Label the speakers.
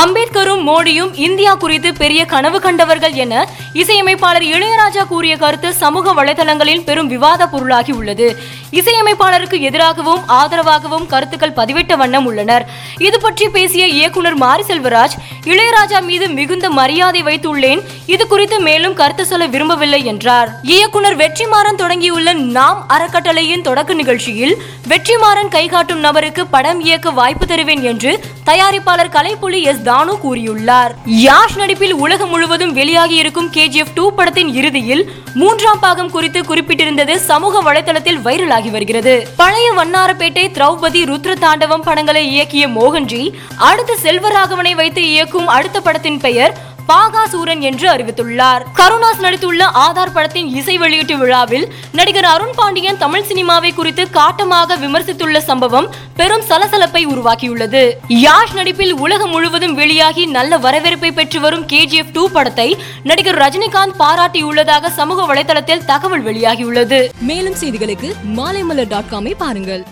Speaker 1: அம்பேத்கரும் மோடியும் இந்தியா குறித்து பெரிய கனவு கண்டவர்கள் என இசையமைப்பாளர் இளையராஜா கூறிய கருத்து சமூக வலைதளங்களில் பெரும் விவாத பொருளாகி உள்ளது. இசையமைப்பாளருக்கு எதிராகவும் ஆதரவாகவும் கருத்துக்கள் பதிவிட்ட வண்ணம் உள்ளனர். இது பற்றி பேசிய இயக்குனர் மாரி செல்வராஜ் இளையராஜா மீது மிகுந்த மரியாதை வைத்துள்ளேன் இது குறித்து மேலும் கருத்து சொல்ல விரும்பவில்லை என்றார். இயக்குனர் வெற்றிமாறன் தொடங்கியுள்ள நாம் அறக்கட்டளையின் தொடக்க நிகழ்ச்சியில் வெற்றிமாறன் கைகாட்டும் நபருக்கு படம் இயக்க வாய்ப்பு தருவேன் என்று தயாரிப்பாளர் கலைப்புலி எஸ். தானு கூறியுள்ளார். யாஷ் நடிப்பில் உலகம் முழுவதும் வெளியாகி இருக்கும் கேஜிஎஃப் டூ படத்தின் இறுதியில் மூன்றாம் பாகம் குறித்து குறிப்பிட்டிருந்தது சமூக வலைதளத்தில் வைரலாகி வருகிறது. பழைய வண்ணாரப்பேட்டை திரௌபதி ருத்ர தாண்டவம் படங்களை இயக்கிய மோகன்ஜி அடுத்த செல்வராகவனை வைத்து இயக்கும் அடுத்த படத்தின் பெயர் பாகாசூரன் என்று அறிவித்துள்ளார். கருணாஸ் நடித்துள்ள ஆதார் படத்தின் இசை வெளியீட்டு விழாவில் நடிகர் அருண் பாண்டியன் தமிழ் சினிமாவை குறித்து காட்டமாக விமர்சித்துள்ள சம்பவம் பெரும் சலசலப்பை உருவாக்கியுள்ளது. யாஷ் நடிப்பில் உலகம் முழுவதும் வெளியாகி நல்ல வரவேற்பை பெற்று வரும் கேஜிஎஃப் டூ படத்தை நடிகர் ரஜினிகாந்த் பாராட்டியுள்ளதாக சமூக வலைதளத்தில் தகவல் வெளியாகியுள்ளது.
Speaker 2: மேலும் செய்திகளுக்கு மாலைமலர் டாட் காமை பாருங்கள்.